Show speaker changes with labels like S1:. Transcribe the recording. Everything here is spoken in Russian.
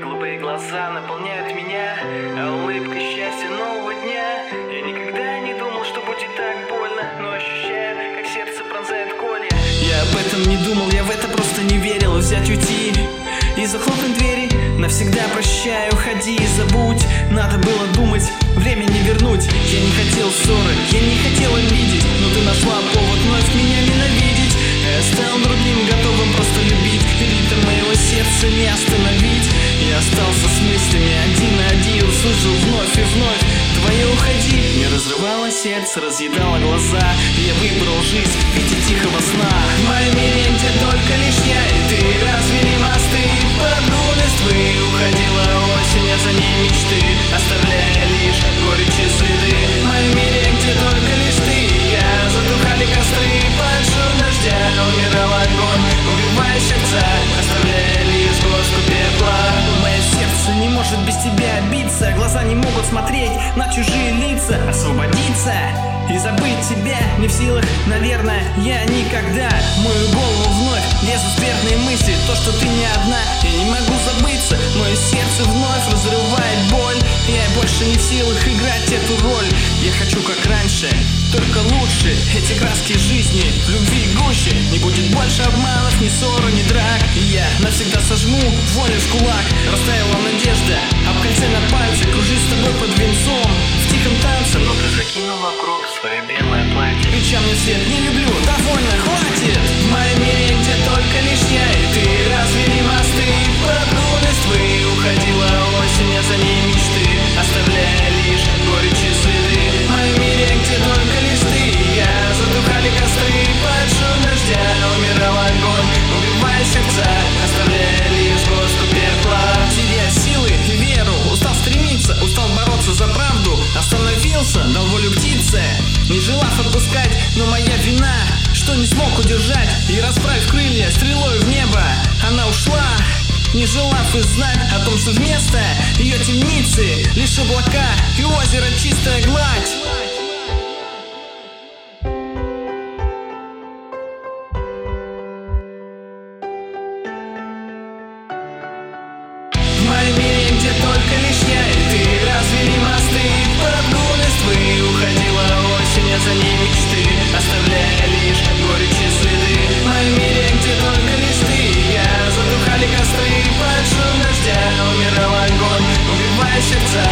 S1: Твои глаза наполняют меня а улыбкой счастья нового дня. Я никогда не думал, что будет так больно Но ощущаю, как сердце пронзает колья. Я об этом не думал, я в это просто не верил. Взять уйти и захлопнуть двери. Навсегда прощаю, уходи и забудь. Надо было думать, время не вернуть. Я не хотел ссоры, я не разрывало сердце, разъедало глаза. Я выбрал жизнь в виде тихого сна. В моем мире, где только лишь я и ты. Развели мосты? Под листвы Уходила осень, а за ней мечты. Оставляя лишь горечь следы В моем мире, где только лишь ты. И я Затухали костры. Под шум дождя Умирал огонь, убивая сердца. Оставляя лишь горстку пепла. Мое сердце не может без тебя биться. Глаза не могут смотреть на чужие лица Освободиться и забыть тебя не в силах, наверное, я никогда. Мою голову вновь лезут верные мысли То, что ты не одна, я не могу забыться Мое сердце вновь разрывает боль. Я больше не в силах играть эту роль. Я хочу как раньше, только лучше. Эти краски жизни, любви гуще. Не будет больше обманов, ни ссоры, ни драк. И я навсегда сожму волю в кулак. Растаяла надежда, Крича мне вслед, не люблю, довольно, хватит. В моем мире, где только лишь я и ты. Развели мосты но моя вина Что не смог удержать И расправив крылья стрелой в небо. Она ушла не желав и знать о том, что вместо ее темницы Лишь облака и озеро чистое Разбивая сердца,